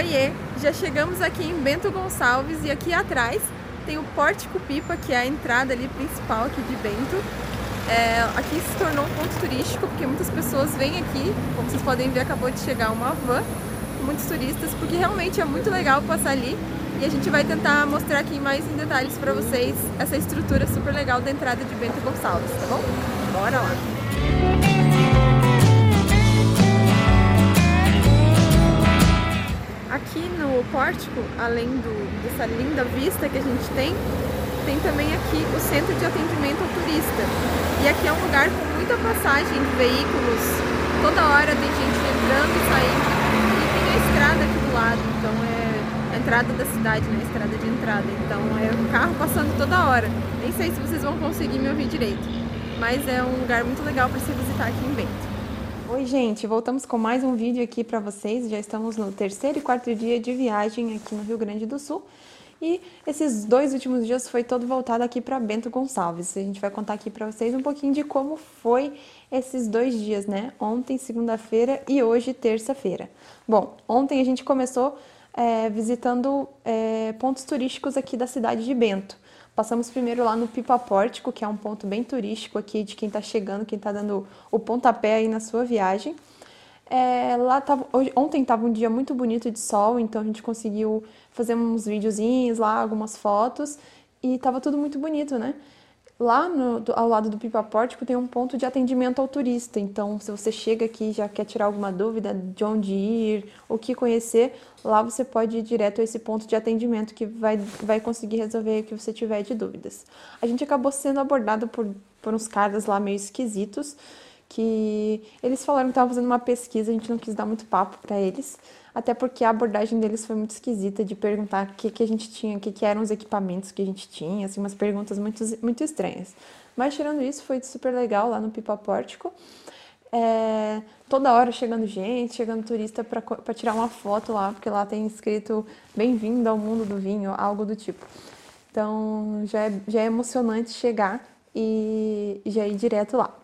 Oiê! Já chegamos aqui em Bento Gonçalves e aqui atrás tem o Pórtico Pipa, que é a entrada ali principal aqui de Bento. É, aqui se tornou um ponto turístico porque muitas pessoas vêm aqui, como vocês podem ver, acabou de chegar uma van muitos turistas, porque realmente é muito legal passar ali e a gente vai tentar mostrar aqui mais em detalhes para vocês essa estrutura super legal da entrada de Bento Gonçalves, tá bom? Bora lá! Aqui no pórtico, além do, dessa linda vista que a gente tem, tem também aqui o centro de atendimento ao turista. E aqui é um lugar com muita passagem de veículos, toda hora tem gente entrando e saindo. E tem a estrada aqui do lado, então é a entrada da cidade, né? A estrada de entrada. Então é um carro passando toda hora. Nem sei se vocês vão conseguir me ouvir direito, mas é um lugar muito legal para se visitar aqui em Bento. Oi, gente, voltamos com mais um vídeo aqui para vocês. Já estamos no terceiro e quarto dia de viagem aqui no Rio Grande do Sul. E esses dois últimos dias foi todo voltado aqui para Bento Gonçalves. A gente vai contar aqui para vocês um pouquinho de como foi esses dois dias, né? Ontem, segunda-feira e hoje, terça-feira. Bom, ontem a gente começou é, visitando é, pontos turísticos aqui da cidade de Bento. Passamos primeiro lá no Pipa Pórtico, que é um ponto bem turístico aqui de quem está chegando, quem está dando o pontapé aí na sua viagem. É, lá tava, hoje, ontem estava um dia muito bonito de sol, então a gente conseguiu fazer uns videozinhos lá, algumas fotos, e estava tudo muito bonito, né? Lá no, ao lado do Pipa Pórtico tem um ponto de atendimento ao turista. Então, se você chega aqui e já quer tirar alguma dúvida de onde ir, o que conhecer, lá você pode ir direto a esse ponto de atendimento que vai, vai conseguir resolver o que você tiver de dúvidas. A gente acabou sendo abordado por, por uns caras lá meio esquisitos, que eles falaram que estavam fazendo uma pesquisa, a gente não quis dar muito papo para eles, até porque a abordagem deles foi muito esquisita de perguntar o que, que a gente tinha, o que, que eram os equipamentos que a gente tinha, assim, umas perguntas muito, muito estranhas. Mas tirando isso, foi super legal lá no Pipa Pórtico. É, toda hora chegando gente, chegando turista para tirar uma foto lá, porque lá tem escrito bem-vindo ao mundo do vinho, algo do tipo. Então já é, já é emocionante chegar e já ir direto lá.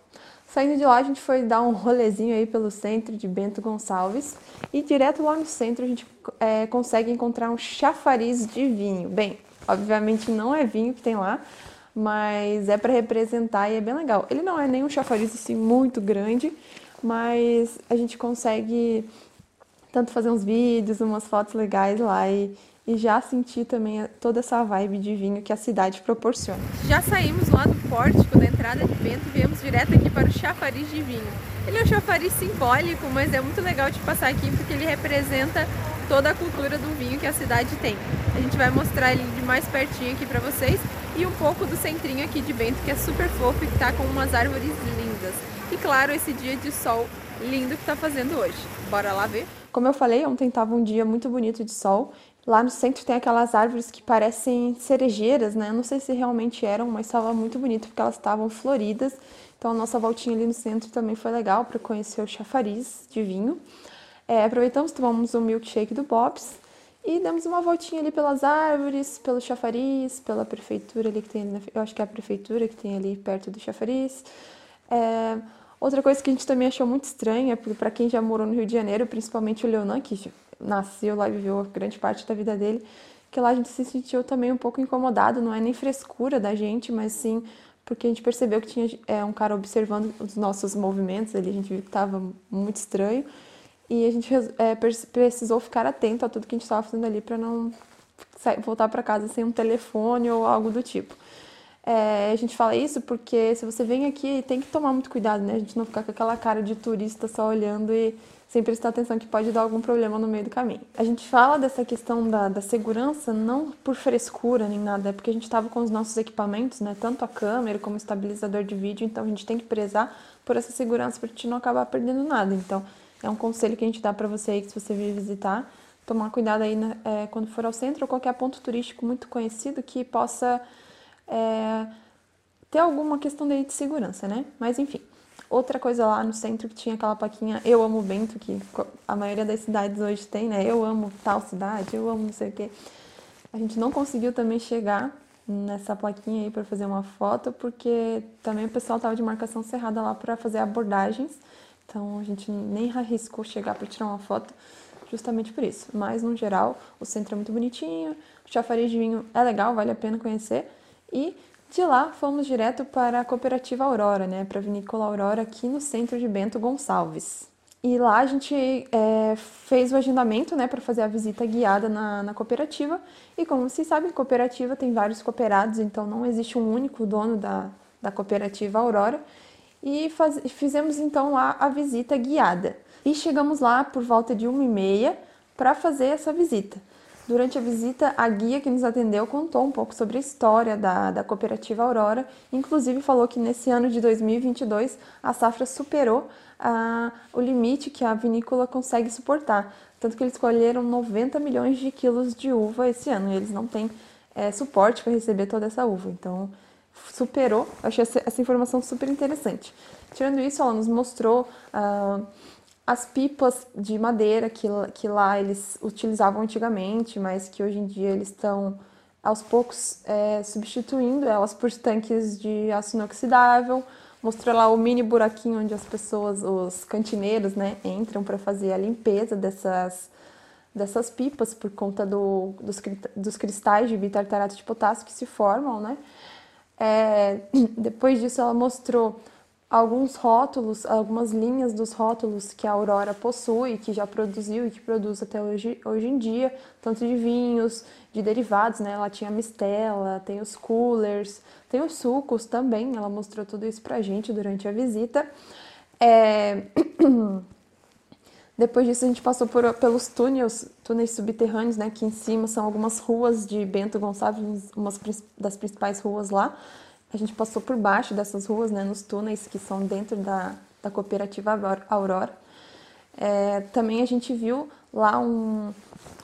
Saindo de lá, a gente foi dar um rolezinho aí pelo centro de Bento Gonçalves e direto lá no centro a gente é, consegue encontrar um chafariz de vinho. Bem, obviamente não é vinho que tem lá, mas é para representar e é bem legal. Ele não é nem um chafariz assim muito grande, mas a gente consegue tanto fazer uns vídeos, umas fotos legais lá e, e já sentir também toda essa vibe de vinho que a cidade proporciona. Já saímos lá do pórtico da de Bento e viemos direto aqui para o chafariz de vinho. Ele é um chafariz simbólico, mas é muito legal de passar aqui porque ele representa toda a cultura do vinho que a cidade tem. A gente vai mostrar ele de mais pertinho aqui para vocês e um pouco do centrinho aqui de Bento, que é super fofo e que tá com umas árvores lindas. E claro, esse dia de sol lindo que tá fazendo hoje. Bora lá ver? Como eu falei, ontem tava um dia muito bonito de sol Lá no centro tem aquelas árvores que parecem cerejeiras, né? Não sei se realmente eram, mas estava muito bonito porque elas estavam floridas. Então a nossa voltinha ali no centro também foi legal para conhecer o chafariz de vinho. É, aproveitamos, tomamos um milkshake do Bob's e demos uma voltinha ali pelas árvores, pelo chafariz, pela prefeitura ali que tem ali, eu acho que é a prefeitura que tem ali perto do chafariz. É, outra coisa que a gente também achou muito estranha, porque para quem já morou no Rio de Janeiro, principalmente o Leonan, que nasceu lá e viveu grande parte da vida dele, que lá a gente se sentiu também um pouco incomodado, não é nem frescura da gente, mas sim porque a gente percebeu que tinha é, um cara observando os nossos movimentos ali, a gente viu que estava muito estranho e a gente é, precisou ficar atento a tudo que a gente estava fazendo ali para não voltar para casa sem um telefone ou algo do tipo. É, a gente fala isso porque se você vem aqui tem que tomar muito cuidado, né? A gente não ficar com aquela cara de turista só olhando e sem prestar atenção que pode dar algum problema no meio do caminho. A gente fala dessa questão da, da segurança não por frescura nem nada, é porque a gente estava com os nossos equipamentos, né, tanto a câmera como o estabilizador de vídeo, então a gente tem que prezar por essa segurança para a gente não acabar perdendo nada. Então é um conselho que a gente dá para você aí que se você vir visitar, tomar cuidado aí né, é, quando for ao centro ou qualquer ponto turístico muito conhecido que possa é, ter alguma questão de segurança, né? Mas enfim. Outra coisa lá no centro que tinha aquela plaquinha Eu amo Bento, que a maioria das cidades hoje tem, né? Eu amo tal cidade, eu amo não sei o quê. A gente não conseguiu também chegar nessa plaquinha aí para fazer uma foto, porque também o pessoal tava de marcação cerrada lá para fazer abordagens. Então a gente nem arriscou chegar para tirar uma foto. justamente por isso. Mas, no geral, o centro é muito bonitinho, o chafariz de vinho é legal, vale a pena conhecer. E de lá fomos direto para a cooperativa Aurora, né, para a vinícola Aurora aqui no centro de Bento Gonçalves. E lá a gente é, fez o agendamento né, para fazer a visita guiada na, na, cooperativa. E como vocês sabem, cooperativa tem vários cooperados, então não existe um único dono da, da cooperativa Aurora. E faz, fizemos então lá a visita guiada. E chegamos lá por volta de uma e meia para fazer essa visita. Durante a visita, a guia que nos atendeu contou um pouco sobre a história da, da cooperativa Aurora, inclusive falou que nesse ano de 2022 a safra superou a, o limite que a vinícola consegue suportar. Tanto que eles colheram 90 milhões de quilos de uva esse ano e eles não têm é, suporte para receber toda essa uva. Então, superou. Achei essa, essa, informação super interessante. Tirando isso, ela nos mostrou uh, as pipas de madeira que, que lá eles utilizavam antigamente, mas que hoje em dia eles estão aos poucos é, substituindo elas por tanques de aço inoxidável mostrou lá o mini buraquinho onde as pessoas, os cantineiros, né, entram para fazer a limpeza dessas, dessas pipas por conta do, dos, dos cristais de bitartarato de potássio que se formam, né. É, depois disso, ela mostrou alguns rótulos, algumas linhas dos rótulos que a Aurora possui, que já produziu e que produz até hoje, hoje em dia, tanto de vinhos, de derivados, né? Ela tinha a mistela, tem os coolers, tem os sucos também. Ela mostrou tudo isso pra gente durante a visita. É... Depois disso, a gente passou por, pelos túneis, túneis subterrâneos, né? Que em cima são algumas ruas de Bento Gonçalves, umas das principais ruas lá. A gente passou por baixo dessas ruas, né? Nos túneis que são dentro da, da cooperativa Aurora. É, também a gente viu lá um,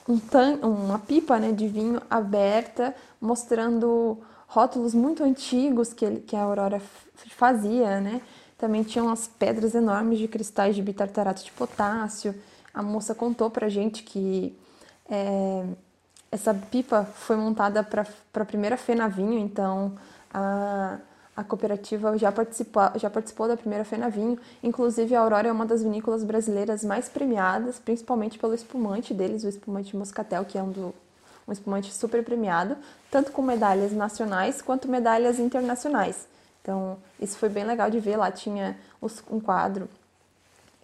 um tan, uma pipa né, de vinho aberta, mostrando rótulos muito antigos que, ele, que a Aurora fazia, né? Também tinham as pedras enormes de cristais de bitartarato de potássio. A moça contou pra gente que é, essa pipa foi montada para a primeira Fena Vinho, então a, a cooperativa já participou, já participou da primeira Fena Vinho. Inclusive, a Aurora é uma das vinícolas brasileiras mais premiadas, principalmente pelo espumante deles, o espumante Moscatel, que é um, do, um espumante super premiado, tanto com medalhas nacionais quanto medalhas internacionais. Então, isso foi bem legal de ver. Lá tinha um quadro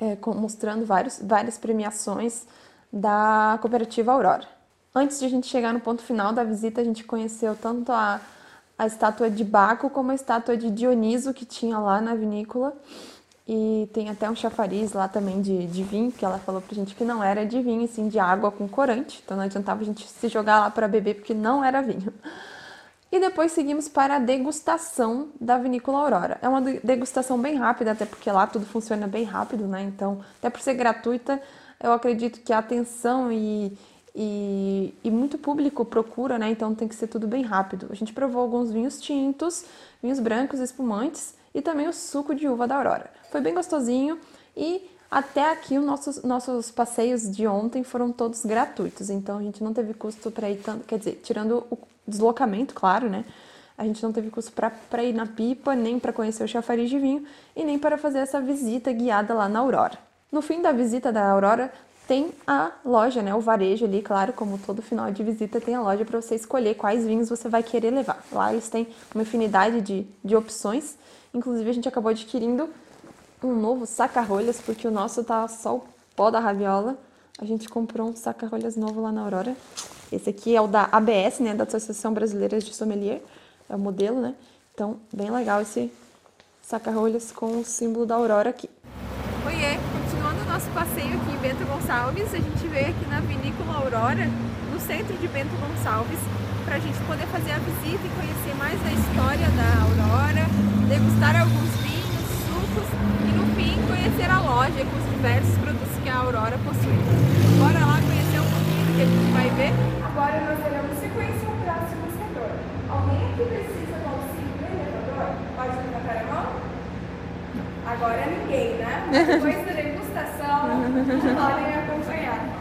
é, mostrando vários, várias premiações da cooperativa Aurora. Antes de a gente chegar no ponto final da visita, a gente conheceu tanto a, a estátua de Baco como a estátua de Dioniso que tinha lá na vinícola. E tem até um chafariz lá também de, de vinho, que ela falou pra gente que não era de vinho, sim de água com corante. Então não adiantava a gente se jogar lá para beber, porque não era vinho. E depois seguimos para a degustação da Vinícola Aurora. É uma degustação bem rápida, até porque lá tudo funciona bem rápido, né? Então, até por ser gratuita, eu acredito que a atenção e, e, e, muito público procura, né? Então tem que ser tudo bem rápido. A gente provou alguns vinhos tintos, vinhos brancos, espumantes e também o suco de uva da Aurora. Foi bem gostosinho e até aqui os nossos, nossos passeios de ontem foram todos gratuitos, então a gente não teve custo para ir tanto, quer dizer, tirando o deslocamento, claro, né? A gente não teve custo para ir na pipa, nem para conhecer o chafariz de vinho e nem para fazer essa visita guiada lá na Aurora. No fim da visita da Aurora, tem a loja, né? O varejo ali, claro, como todo final de visita, tem a loja para você escolher quais vinhos você vai querer levar. Lá eles têm uma infinidade de, de opções. Inclusive, a gente acabou adquirindo um novo saca-rolhas, porque o nosso tá só o pó da raviola. A gente comprou um saca-rolhas novo lá na Aurora. Esse aqui é o da ABS, né? Da Associação Brasileira de Sommelier. É o modelo, né? Então, bem legal esse saca-rolhas com o símbolo da Aurora aqui. Oiê! Nosso passeio aqui em Bento Gonçalves, a gente veio aqui na Vinícola Aurora, no centro de Bento Gonçalves, para a gente poder fazer a visita e conhecer mais a história da Aurora, degustar alguns vinhos, sucos e no fim conhecer a loja com os diversos produtos que a Aurora possui. Bora lá conhecer um pouquinho do que a gente vai ver? Agora nós iremos sequência o próximo setor. Alguém aqui precisa do auxílio do elevador? Pode levantar a mão? Agora ninguém, né? Depois da degustação, podem acompanhar.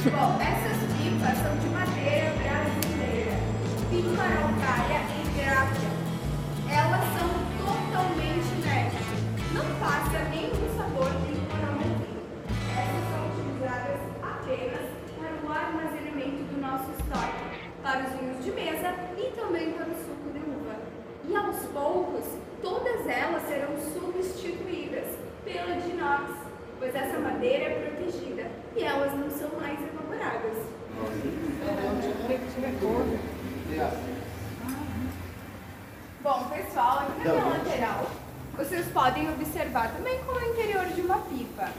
Bom, essas pipas são de madeira brasileira, pipa araucária e gráfia. Elas são totalmente inertes, não passa nenhum sabor nem aromazinho. Essas são utilizadas apenas para o armazenamento do nosso estoque, para os vinhos de mesa e também para o suco de uva. E aos poucos, todas elas serão substituídas pela de inox, pois essa madeira é protegida e elas não são mais evaporadas. Bom, pessoal, aqui na minha lateral, vocês podem observar também como é o interior de uma pipa.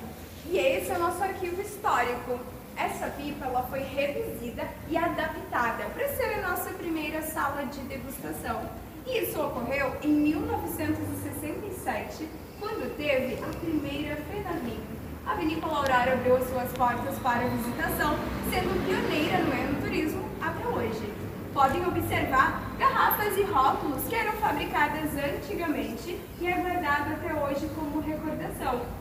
E esse é o nosso arquivo histórico. Essa pipa ela foi revisida e adaptada para ser a nossa primeira sala de degustação. E isso ocorreu em 1967, quando teve a primeira FENAVIN. A vinícola Aurora abriu as suas portas para visitação, sendo pioneira no enoturismo até hoje. Podem observar garrafas e rótulos que eram fabricadas antigamente e é guardado até hoje como recordação.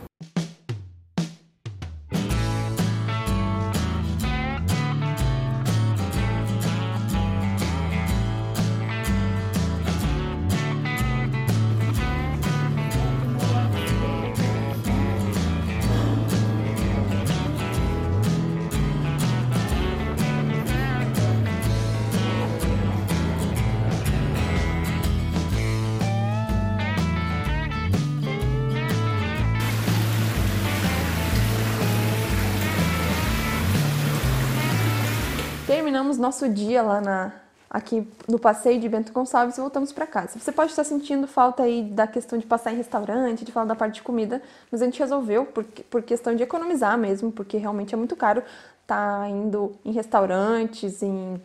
Nosso dia lá na, aqui no passeio de Bento Gonçalves e voltamos para casa. Você pode estar sentindo falta aí da questão de passar em restaurante, de falar da parte de comida, mas a gente resolveu por, por questão de economizar mesmo, porque realmente é muito caro estar tá indo em restaurantes, em,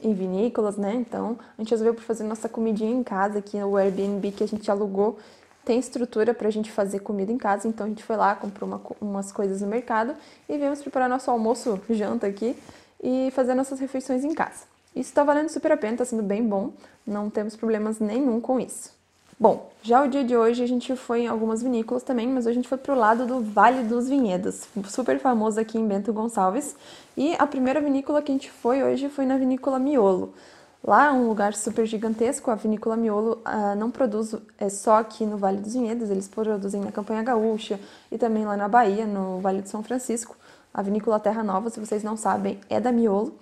em vinícolas, né? Então a gente resolveu por fazer nossa comidinha em casa, aqui no Airbnb que a gente alugou. Tem estrutura para a gente fazer comida em casa, então a gente foi lá, comprou uma, umas coisas no mercado e viemos preparar nosso almoço, janta aqui e fazer nossas refeições em casa. Isso está valendo super a pena, está sendo bem bom, não temos problemas nenhum com isso. Bom, já o dia de hoje a gente foi em algumas vinícolas também, mas hoje a gente foi para o lado do Vale dos Vinhedos, super famoso aqui em Bento Gonçalves. E a primeira vinícola que a gente foi hoje foi na Vinícola Miolo. Lá é um lugar super gigantesco, a Vinícola Miolo uh, não produz é só aqui no Vale dos Vinhedos, eles produzem na Campanha Gaúcha e também lá na Bahia, no Vale de São Francisco. A vinícola Terra Nova, se vocês não sabem, é da Miolo.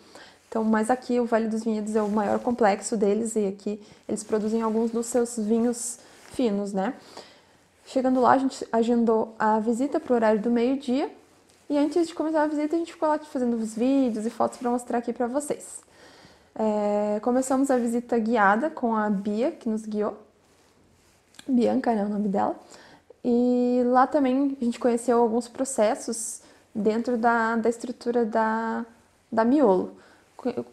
Então, mas aqui o Vale dos Vinhedos é o maior complexo deles e aqui eles produzem alguns dos seus vinhos finos, né? Chegando lá, a gente agendou a visita para o horário do meio-dia e antes de começar a visita, a gente ficou lá fazendo os vídeos e fotos para mostrar aqui para vocês. É, começamos a visita guiada com a Bia, que nos guiou. Bianca, né, o nome dela. E lá também a gente conheceu alguns processos dentro da, da estrutura da, da miolo.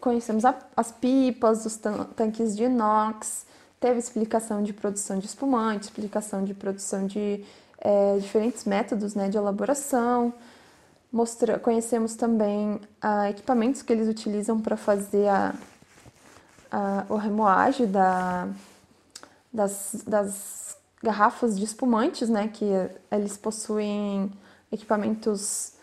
Conhecemos a, as pipas, os tanques de inox, teve explicação de produção de espumante, explicação de produção de é, diferentes métodos né, de elaboração. Mostra, conhecemos também ah, equipamentos que eles utilizam para fazer a, a, o remoagem da, das, das garrafas de espumantes, né, que eles possuem equipamentos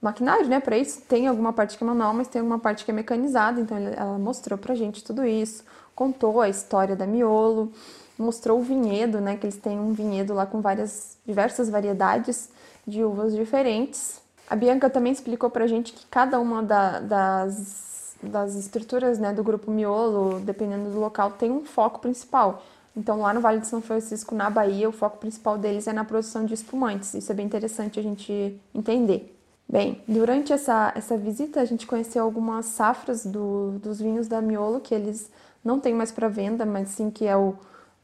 maquinário, né, para isso. Tem alguma parte que é manual, mas tem alguma parte que é mecanizada. Então ela mostrou pra gente tudo isso, contou a história da miolo, mostrou o vinhedo, né, que eles têm um vinhedo lá com várias diversas variedades de uvas diferentes. A Bianca também explicou pra gente que cada uma da, das, das estruturas, né, do grupo miolo, dependendo do local, tem um foco principal. Então, lá no Vale de São Francisco, na Bahia, o foco principal deles é na produção de espumantes. Isso é bem interessante a gente entender. Bem, durante essa, essa visita a gente conheceu algumas safras do, dos vinhos da Miolo que eles não têm mais para venda, mas sim que é o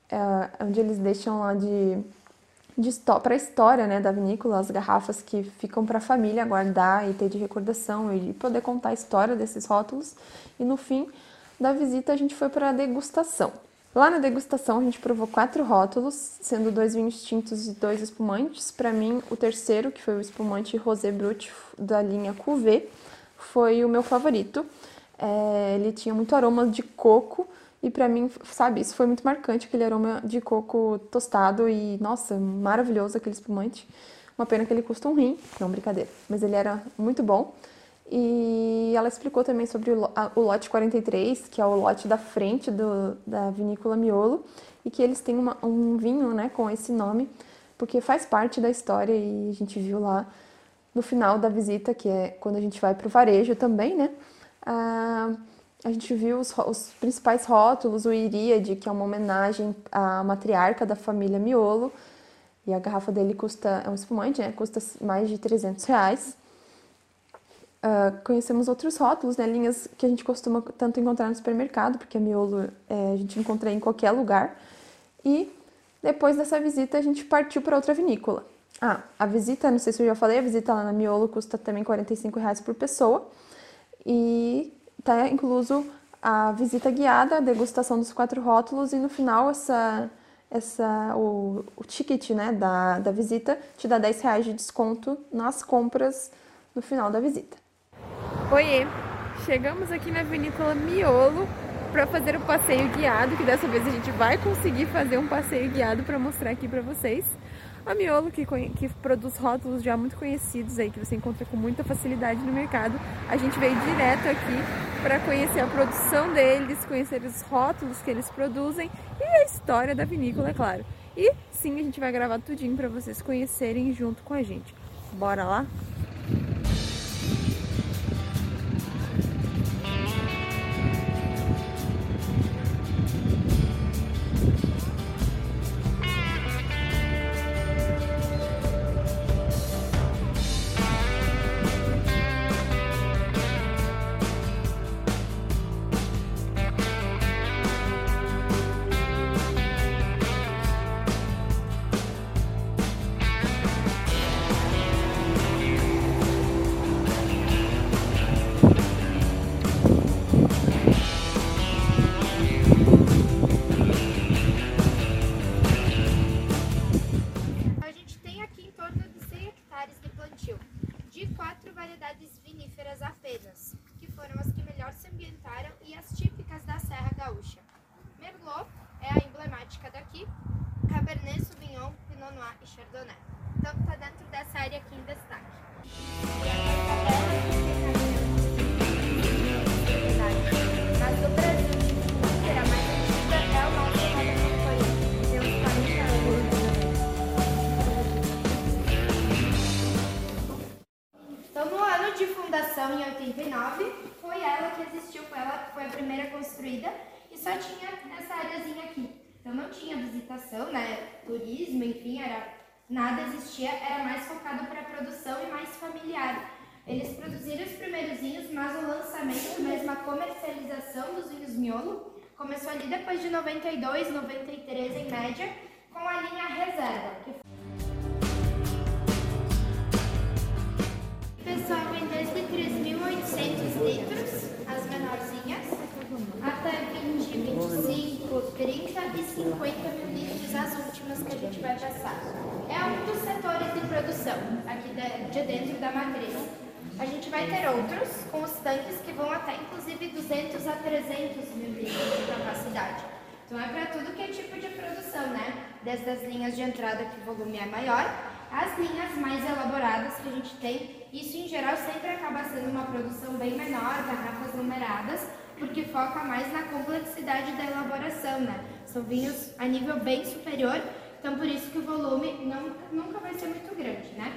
é, onde eles deixam lá de, de para a história né, da vinícola, as garrafas que ficam para a família guardar e ter de recordação e poder contar a história desses rótulos. E no fim da visita a gente foi para a degustação. Lá na degustação a gente provou quatro rótulos, sendo dois vinhos tintos e dois espumantes. Para mim, o terceiro, que foi o espumante Rosé Brut da linha Cuvée, foi o meu favorito. É, ele tinha muito aroma de coco e para mim, sabe, isso foi muito marcante, aquele aroma de coco tostado e, nossa, maravilhoso aquele espumante. Uma pena que ele custa um rim, não brincadeira, mas ele era muito bom. E ela explicou também sobre o, lote 43, que é o lote da frente do, da vinícola Miolo, e que eles têm uma, um vinho né, com esse nome, porque faz parte da história e a gente viu lá no final da visita, que é quando a gente vai para o varejo também, né? Ah, a gente viu os, os, principais rótulos, o Iríade, que é uma homenagem à matriarca da família Miolo, e a garrafa dele custa, é um espumante, né? Custa mais de 300 reais. Uh, conhecemos outros rótulos, né? Linhas que a gente costuma tanto encontrar no supermercado, porque a Miolo é, a gente encontra em qualquer lugar. E depois dessa visita a gente partiu para outra vinícola. Ah, a visita, não sei se eu já falei, a visita lá na Miolo custa também 45 reais por pessoa. E tá incluso a visita guiada, a degustação dos quatro rótulos e no final essa, essa, o, o ticket né, da, da visita te dá 10 reais de desconto nas compras no final da visita. Oiê! Chegamos aqui na vinícola Miolo para fazer o passeio guiado, que dessa vez a gente vai conseguir fazer um passeio guiado para mostrar aqui para vocês. A Miolo, que, que produz rótulos já muito conhecidos aí, que você encontra com muita facilidade no mercado. A gente veio direto aqui para conhecer a produção deles, conhecer os rótulos que eles produzem e a história da vinícola, é claro. E sim, a gente vai gravar tudinho para vocês conhecerem junto com a gente. Bora lá? fundação em 89, foi ela que existiu, foi ela foi a primeira construída e só tinha essa áreazinha aqui. Então não tinha visitação, né? Turismo, enfim, era nada existia, era mais focado para produção e mais familiar. Eles produziram os primeiros vinhos, mas o lançamento, mesmo a comercialização dos vinhos miolo, começou ali depois de 92, 93 em média, com a linha reserva. Que... Pessoal, em 2013 200 litros, as menorzinhas, até 20, 25, 30 e 50 mil litros, as últimas que a gente vai passar. É um dos setores de produção aqui de dentro da matriz. A gente vai ter outros, com os tanques que vão até inclusive 200 a 300 mil litros de capacidade. Então é para tudo que é tipo de produção, né? Desde as linhas de entrada que o volume é maior, as linhas mais elaboradas que a gente tem, isso em geral sempre acaba sendo uma produção bem menor, garrafas numeradas, porque foca mais na complexidade da elaboração, né? São vinhos a nível bem superior, então por isso que o volume não, nunca vai ser muito grande, né?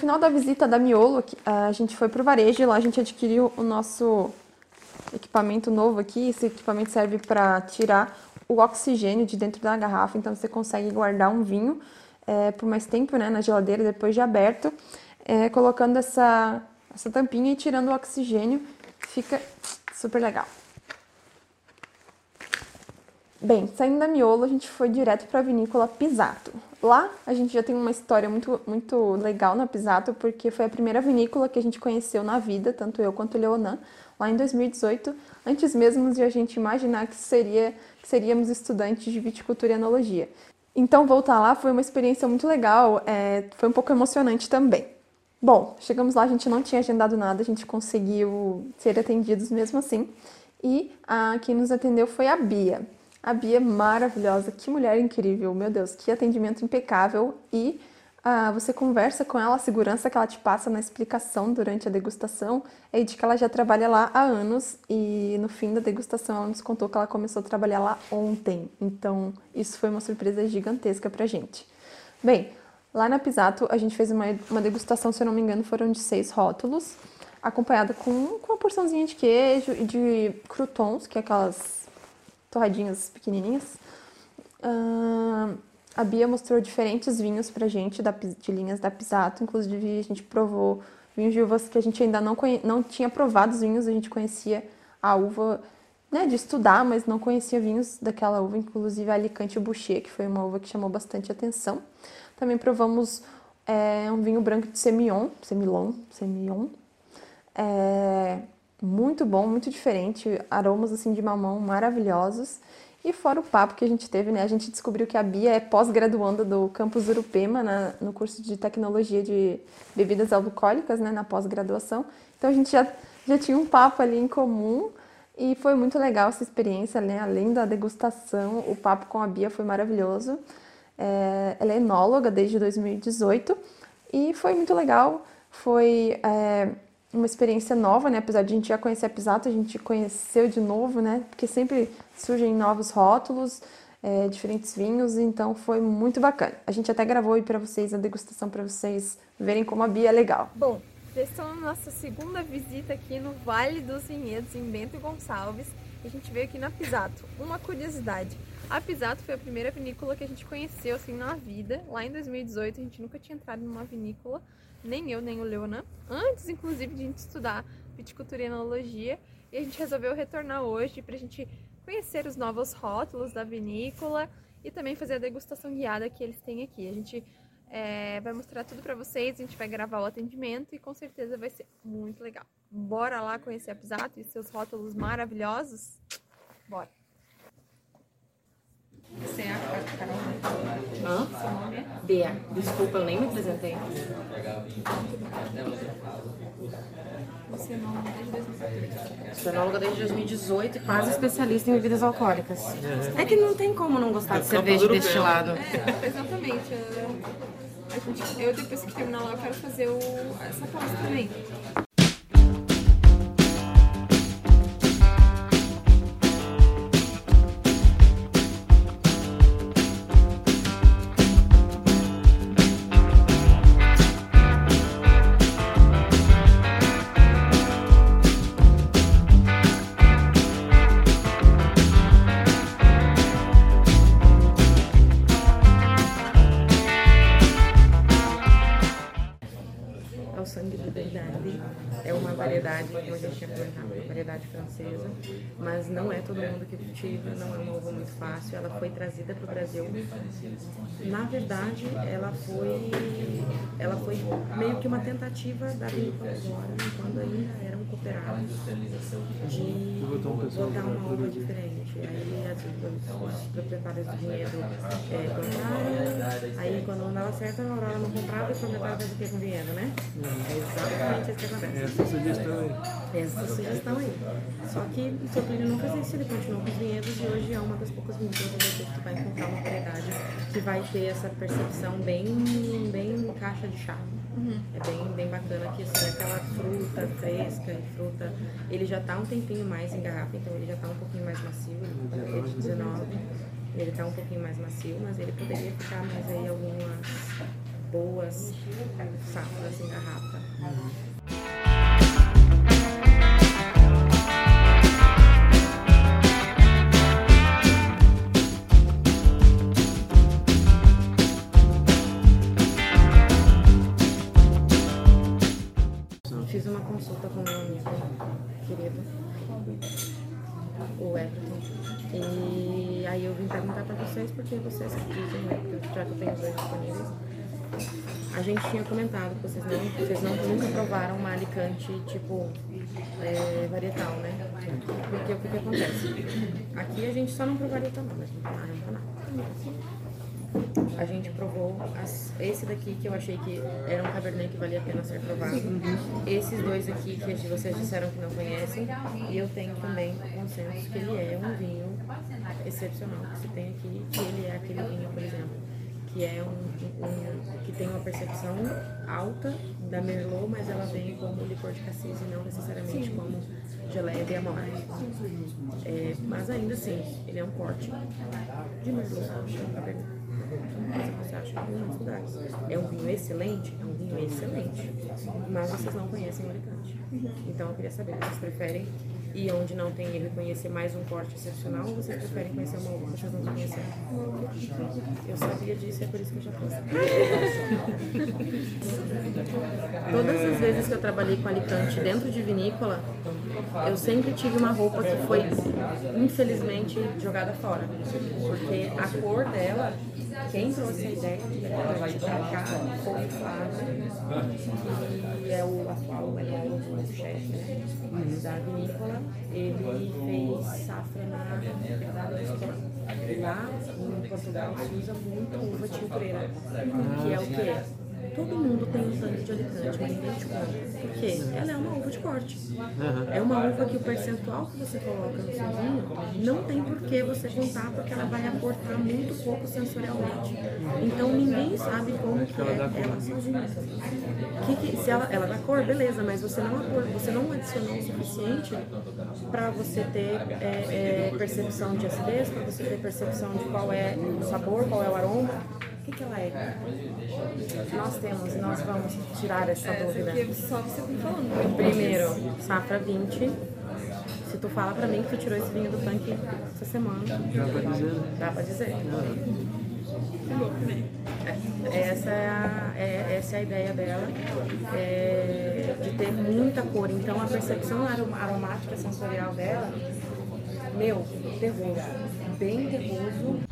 Final da visita da Miolo, a gente foi pro varejo e lá a gente adquiriu o nosso equipamento novo aqui. Esse equipamento serve para tirar o oxigênio de dentro da garrafa, então você consegue guardar um vinho é, por mais tempo né, na geladeira depois de aberto, é, colocando essa, essa tampinha e tirando o oxigênio. Fica super legal. Bem, saindo da Miolo, a gente foi direto para a vinícola Pisato. Lá a gente já tem uma história muito, muito legal na Pisato, porque foi a primeira vinícola que a gente conheceu na vida, tanto eu quanto o Leonan, lá em 2018, antes mesmo de a gente imaginar que, seria, que seríamos estudantes de viticultura e enologia. Então, voltar lá foi uma experiência muito legal, é, foi um pouco emocionante também. Bom, chegamos lá, a gente não tinha agendado nada, a gente conseguiu ser atendidos mesmo assim. E a quem nos atendeu foi a Bia. A Bia é maravilhosa, que mulher incrível, meu Deus, que atendimento impecável e ah, você conversa com ela, a segurança que ela te passa na explicação durante a degustação é de que ela já trabalha lá há anos e no fim da degustação ela nos contou que ela começou a trabalhar lá ontem, então isso foi uma surpresa gigantesca pra gente. Bem, lá na Pisato a gente fez uma, uma degustação, se eu não me engano, foram de seis rótulos, acompanhada com, com uma porçãozinha de queijo e de croutons, que é aquelas torradinhas pequenininhas. Uh, a Bia mostrou diferentes vinhos pra gente da, de linhas da Pisato, inclusive a gente provou vinhos de uvas que a gente ainda não, não tinha provado os vinhos, a gente conhecia a uva né, de estudar, mas não conhecia vinhos daquela uva, inclusive a Alicante Boucher, que foi uma uva que chamou bastante atenção. Também provamos é, um vinho branco de Semillon, Semillon, Semillon, é, muito bom, muito diferente, aromas assim de mamão maravilhosos. E fora o papo que a gente teve, né? A gente descobriu que a Bia é pós-graduanda do campus Urupema, na, no curso de tecnologia de bebidas alcoólicas, né? Na pós-graduação. Então a gente já, já tinha um papo ali em comum e foi muito legal essa experiência, né? Além da degustação, o papo com a Bia foi maravilhoso. É, ela é enóloga desde 2018 e foi muito legal. Foi. É, uma experiência nova, né? Apesar de a gente já conhecer a Pisato, a gente conheceu de novo, né? Porque sempre surgem novos rótulos, é, diferentes vinhos, então foi muito bacana. A gente até gravou aí para vocês a degustação para vocês verem como a Bia é legal. Bom, já estamos na nossa segunda visita aqui no Vale dos Vinhedos, em Bento Gonçalves. E a gente veio aqui na Pisato. Uma curiosidade, a Pisato foi a primeira vinícola que a gente conheceu assim na vida. Lá em 2018 a gente nunca tinha entrado numa vinícola nem eu, nem o Leonan, antes inclusive de a gente estudar viticultura e enologia, e a gente resolveu retornar hoje para a gente conhecer os novos rótulos da vinícola e também fazer a degustação guiada que eles têm aqui. A gente é, vai mostrar tudo para vocês, a gente vai gravar o atendimento e com certeza vai ser muito legal. Bora lá conhecer a Pisato e seus rótulos maravilhosos? Bora! Você é a Carol? Hã? Seu nome é? Bea. Desculpa, eu nem me apresentei. Você é enóloga desde 2018. Sou enóloga desde 2018 e quase especialista em bebidas alcoólicas. É que não tem como não gostar de cerveja destilado. É, exatamente. Eu, a gente, eu depois que terminar lá, eu quero fazer o, essa pausa também. Uma variedade francesa, mas não é todo mundo que cultiva, não é uma uva muito fácil. Ela foi trazida para o Brasil. Na verdade, ela foi, ela foi meio que uma tentativa da vinícola agora, quando ainda era um cooperado, de botar uma uva diferente. Aí as, os proprietários do vinhedo é, plantaram, aí quando não dava certo, a Aurora não comprava e o proprietário fazia o que com o vinhedo, né? É exatamente isso que acontece. Essa sugestão aí. Essa sugestão aí. Só que o seu Plínio não fez isso, ele continuou com os vinhedos e hoje é uma das poucas Brasil que vai encontrar uma variedade que vai ter essa percepção bem, bem caixa de chá. É bem, bem bacana que assim, aquela fruta fresca e fruta. Ele já tá um tempinho mais em garrafa, então ele já tá um pouquinho mais macio, ele é de 19. Ele tá um pouquinho mais macio, mas ele poderia ficar mais aí algumas boas safras em garrafa. Fiz vocês não, vocês não nunca provaram uma Alicante tipo é, varietal, né? Porque o que, acontece? Aqui a gente só não provou varietal não, mas não tá não. A gente provou as- esse daqui que eu achei que era um cabernet que valia a pena ser provado. Esses dois aqui que vocês disseram que não conhecem. E eu tenho também consenso que ele é um vinho excepcional que se tem aqui, que ele é aquele vinho, por exemplo, que é um, um- que tem uma percepção alta da Merlot, mas ela vem como licor de cassis e não necessariamente como geleia de amor. É, mas ainda assim, ele é um corte de Merlot, você acha que em outros lugares. É um vinho excelente? É um vinho excelente. Mas vocês não conhecem o Alicante. Então eu queria saber, vocês preferem ir onde não tem erro e conhecer mais um corte excepcional ou vocês preferem conhecer uma uva que vocês não conhecem? Eu sabia disso e é por isso que eu já trouxe. Todas as vezes que eu trabalhei com Alicante dentro de vinícola, eu sempre tive uma roupa que foi, infelizmente, jogada fora. Porque a cor dela, quem trouxe a ideia de Alicante pra cá foi o Flávio, que é o atual ele é o chefe né, da vinícola. Ele fez safra na Portos. Lá em Portugal se usa muito uva tintureira, que é o quê? Todo mundo tem um sangue de Alicante, mas ninguém te conta. Por quê? Ela é uma uva de corte. É uma uva que o percentual que você coloca no seu vinho não tem por que você contar, porque ela vai aportar muito pouco sensorialmente. Então ninguém sabe como que é ela sozinha. Que que- se ela, ela dá cor, beleza, mas você não, você não adicionou o suficiente para você ter é, é, percepção de acidez, para você ter percepção de qual é o sabor, qual é o aroma. O que, que ela é? Nós temos, nós vamos tirar essa dúvida. Porque só você tá falando. Primeiro, safra 20. Se tu fala pra mim que tu tirou esse vinho do tanque essa semana, Já pra dizer, né? dá pra dizer. É, essa, é a, é, essa é a ideia dela, é, de ter muita cor. Então a percepção arom- aromática sensorial dela, meu, terroso. Bem terroso.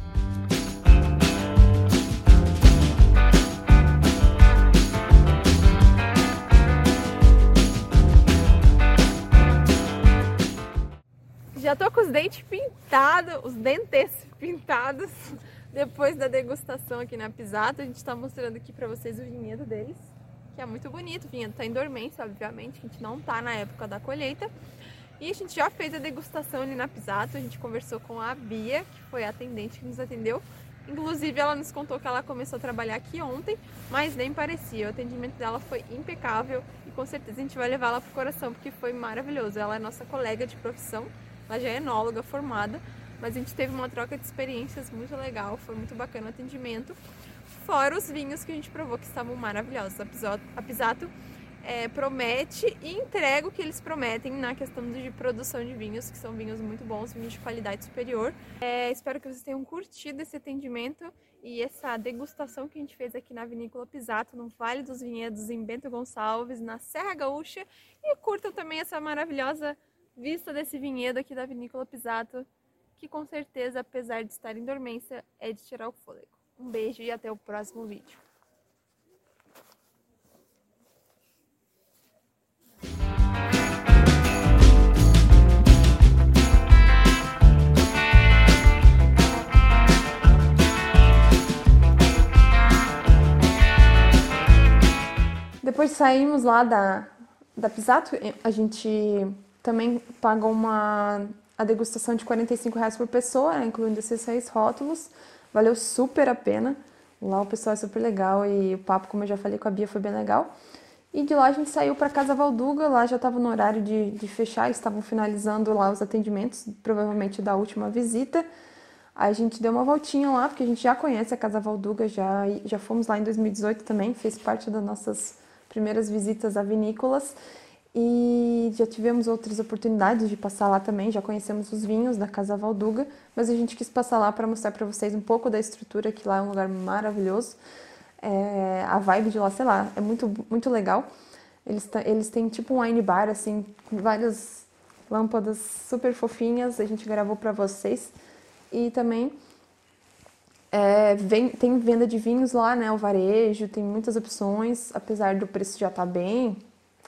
Os dentes pintados, os dentes pintados, depois da degustação aqui na Pisato. A gente tá mostrando aqui pra vocês o vinhedo deles, que é muito bonito. O vinhedo tá em dormência, obviamente, a gente não tá na época da colheita. E a gente já fez a degustação ali na Pisato, a gente conversou com a Bia, que foi a atendente que nos atendeu. Inclusive, ela nos contou que ela começou a trabalhar aqui ontem, mas nem parecia. O atendimento dela foi impecável e com certeza a gente vai levar ela pro coração, porque foi maravilhoso. Ela é nossa colega de profissão, ela já é enóloga formada, mas a gente teve uma troca de experiências muito legal, foi muito bacana o atendimento. Fora os vinhos que a gente provou que estavam maravilhosos. A Pisato, é, promete e entrega o que eles prometem na questão de produção de vinhos, que são vinhos muito bons, vinhos de qualidade superior. É, espero que vocês tenham curtido esse atendimento e essa degustação que a gente fez aqui na Vinícola Pisato, no Vale dos Vinhedos, em Bento Gonçalves, na Serra Gaúcha. E curtam também essa maravilhosa vista desse vinhedo aqui da Vinícola Pisato, que com certeza, apesar de estar em dormência, é de tirar o fôlego. Um beijo e até o próximo vídeo. Depois saímos lá da, da Pisato, a gente também pagou uma a degustação de 45 reais por pessoa, né, incluindo esses seis rótulos. Valeu super a pena. Lá o pessoal é super legal e o papo, como eu já falei com a Bia, foi bem legal. E de lá a gente saiu para Casa Valduga, lá já estava no horário de, de fechar, estavam finalizando lá os atendimentos, provavelmente da última visita. Aí a gente deu uma voltinha lá, porque a gente já conhece a Casa Valduga, já, já fomos lá em 2018 também, fez parte das nossas primeiras visitas a vinícolas. E já tivemos outras oportunidades de passar lá também, já conhecemos os vinhos da Casa Valduga, mas a gente quis passar lá para mostrar para vocês um pouco da estrutura, que lá é um lugar maravilhoso. É, a vibe de lá, sei lá, é muito, muito legal. Eles, eles têm tipo um wine bar, assim, com várias lâmpadas super fofinhas, a gente gravou para vocês. E também é, vem, tem venda de vinhos lá, né? O varejo, tem muitas opções, apesar do preço já estar tá bem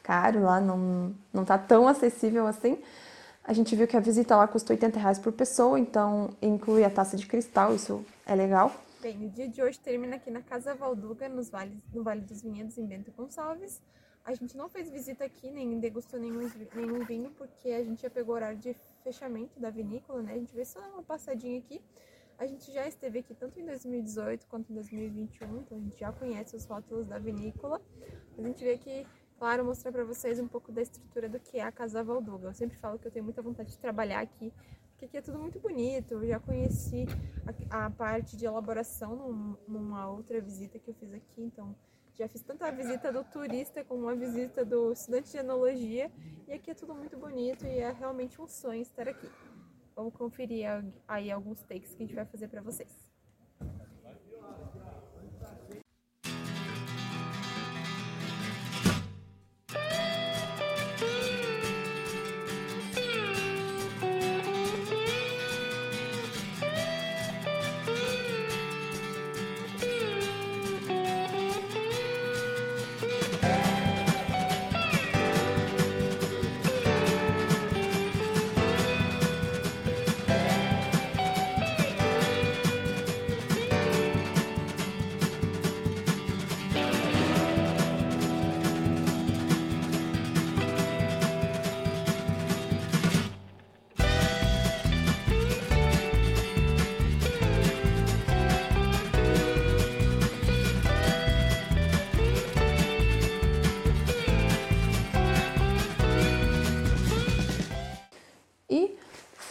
caro lá, não, não tá tão acessível assim. A gente viu que a visita lá custa 80 reais por pessoa, então inclui a taça de cristal, isso é legal. Bem, o dia de hoje termina aqui na Casa Valduga, nos vales, no Vale dos Vinhedos, em Bento Gonçalves. A gente não fez visita aqui, nem degustou nenhum, nenhum vinho, porque a gente já pegou o horário de fechamento da vinícola, né? A gente veio só uma passadinha aqui. A gente já esteve aqui tanto em 2018 quanto em 2021, então a gente já conhece os rótulos da vinícola. A gente veio aqui claro, mostrar para vocês um pouco da estrutura do que é a Casa Valduga. Eu sempre falo que eu tenho muita vontade de trabalhar aqui, porque aqui é tudo muito bonito. Eu já conheci a, a parte de elaboração num, numa outra visita que eu fiz aqui, então já fiz tanto a visita do turista como a visita do estudante de enologia. E aqui é tudo muito bonito e é realmente um sonho estar aqui. Vamos conferir aí alguns takes que a gente vai fazer para vocês.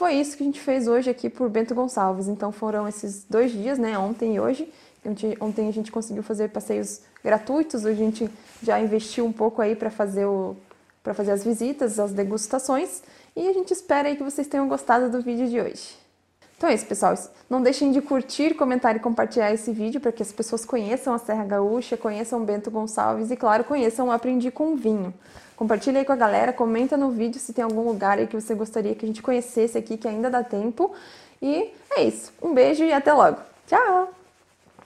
Foi isso que a gente fez hoje aqui por Bento Gonçalves. Então foram esses dois dias, né? Ontem e hoje. Ontem a gente conseguiu fazer passeios gratuitos, hoje a gente já investiu um pouco aí para fazer o para fazer as visitas, as degustações, e a gente espera aí que vocês tenham gostado do vídeo de hoje. Então é isso, pessoal. Não deixem de curtir, comentar e compartilhar esse vídeo para que as pessoas conheçam a Serra Gaúcha, conheçam Bento Gonçalves e, claro, conheçam o Aprendi com Vinho. Compartilha aí com a galera, comenta no vídeo se tem algum lugar aí que você gostaria que a gente conhecesse aqui, que ainda dá tempo. E é isso. Um beijo e até logo. Tchau!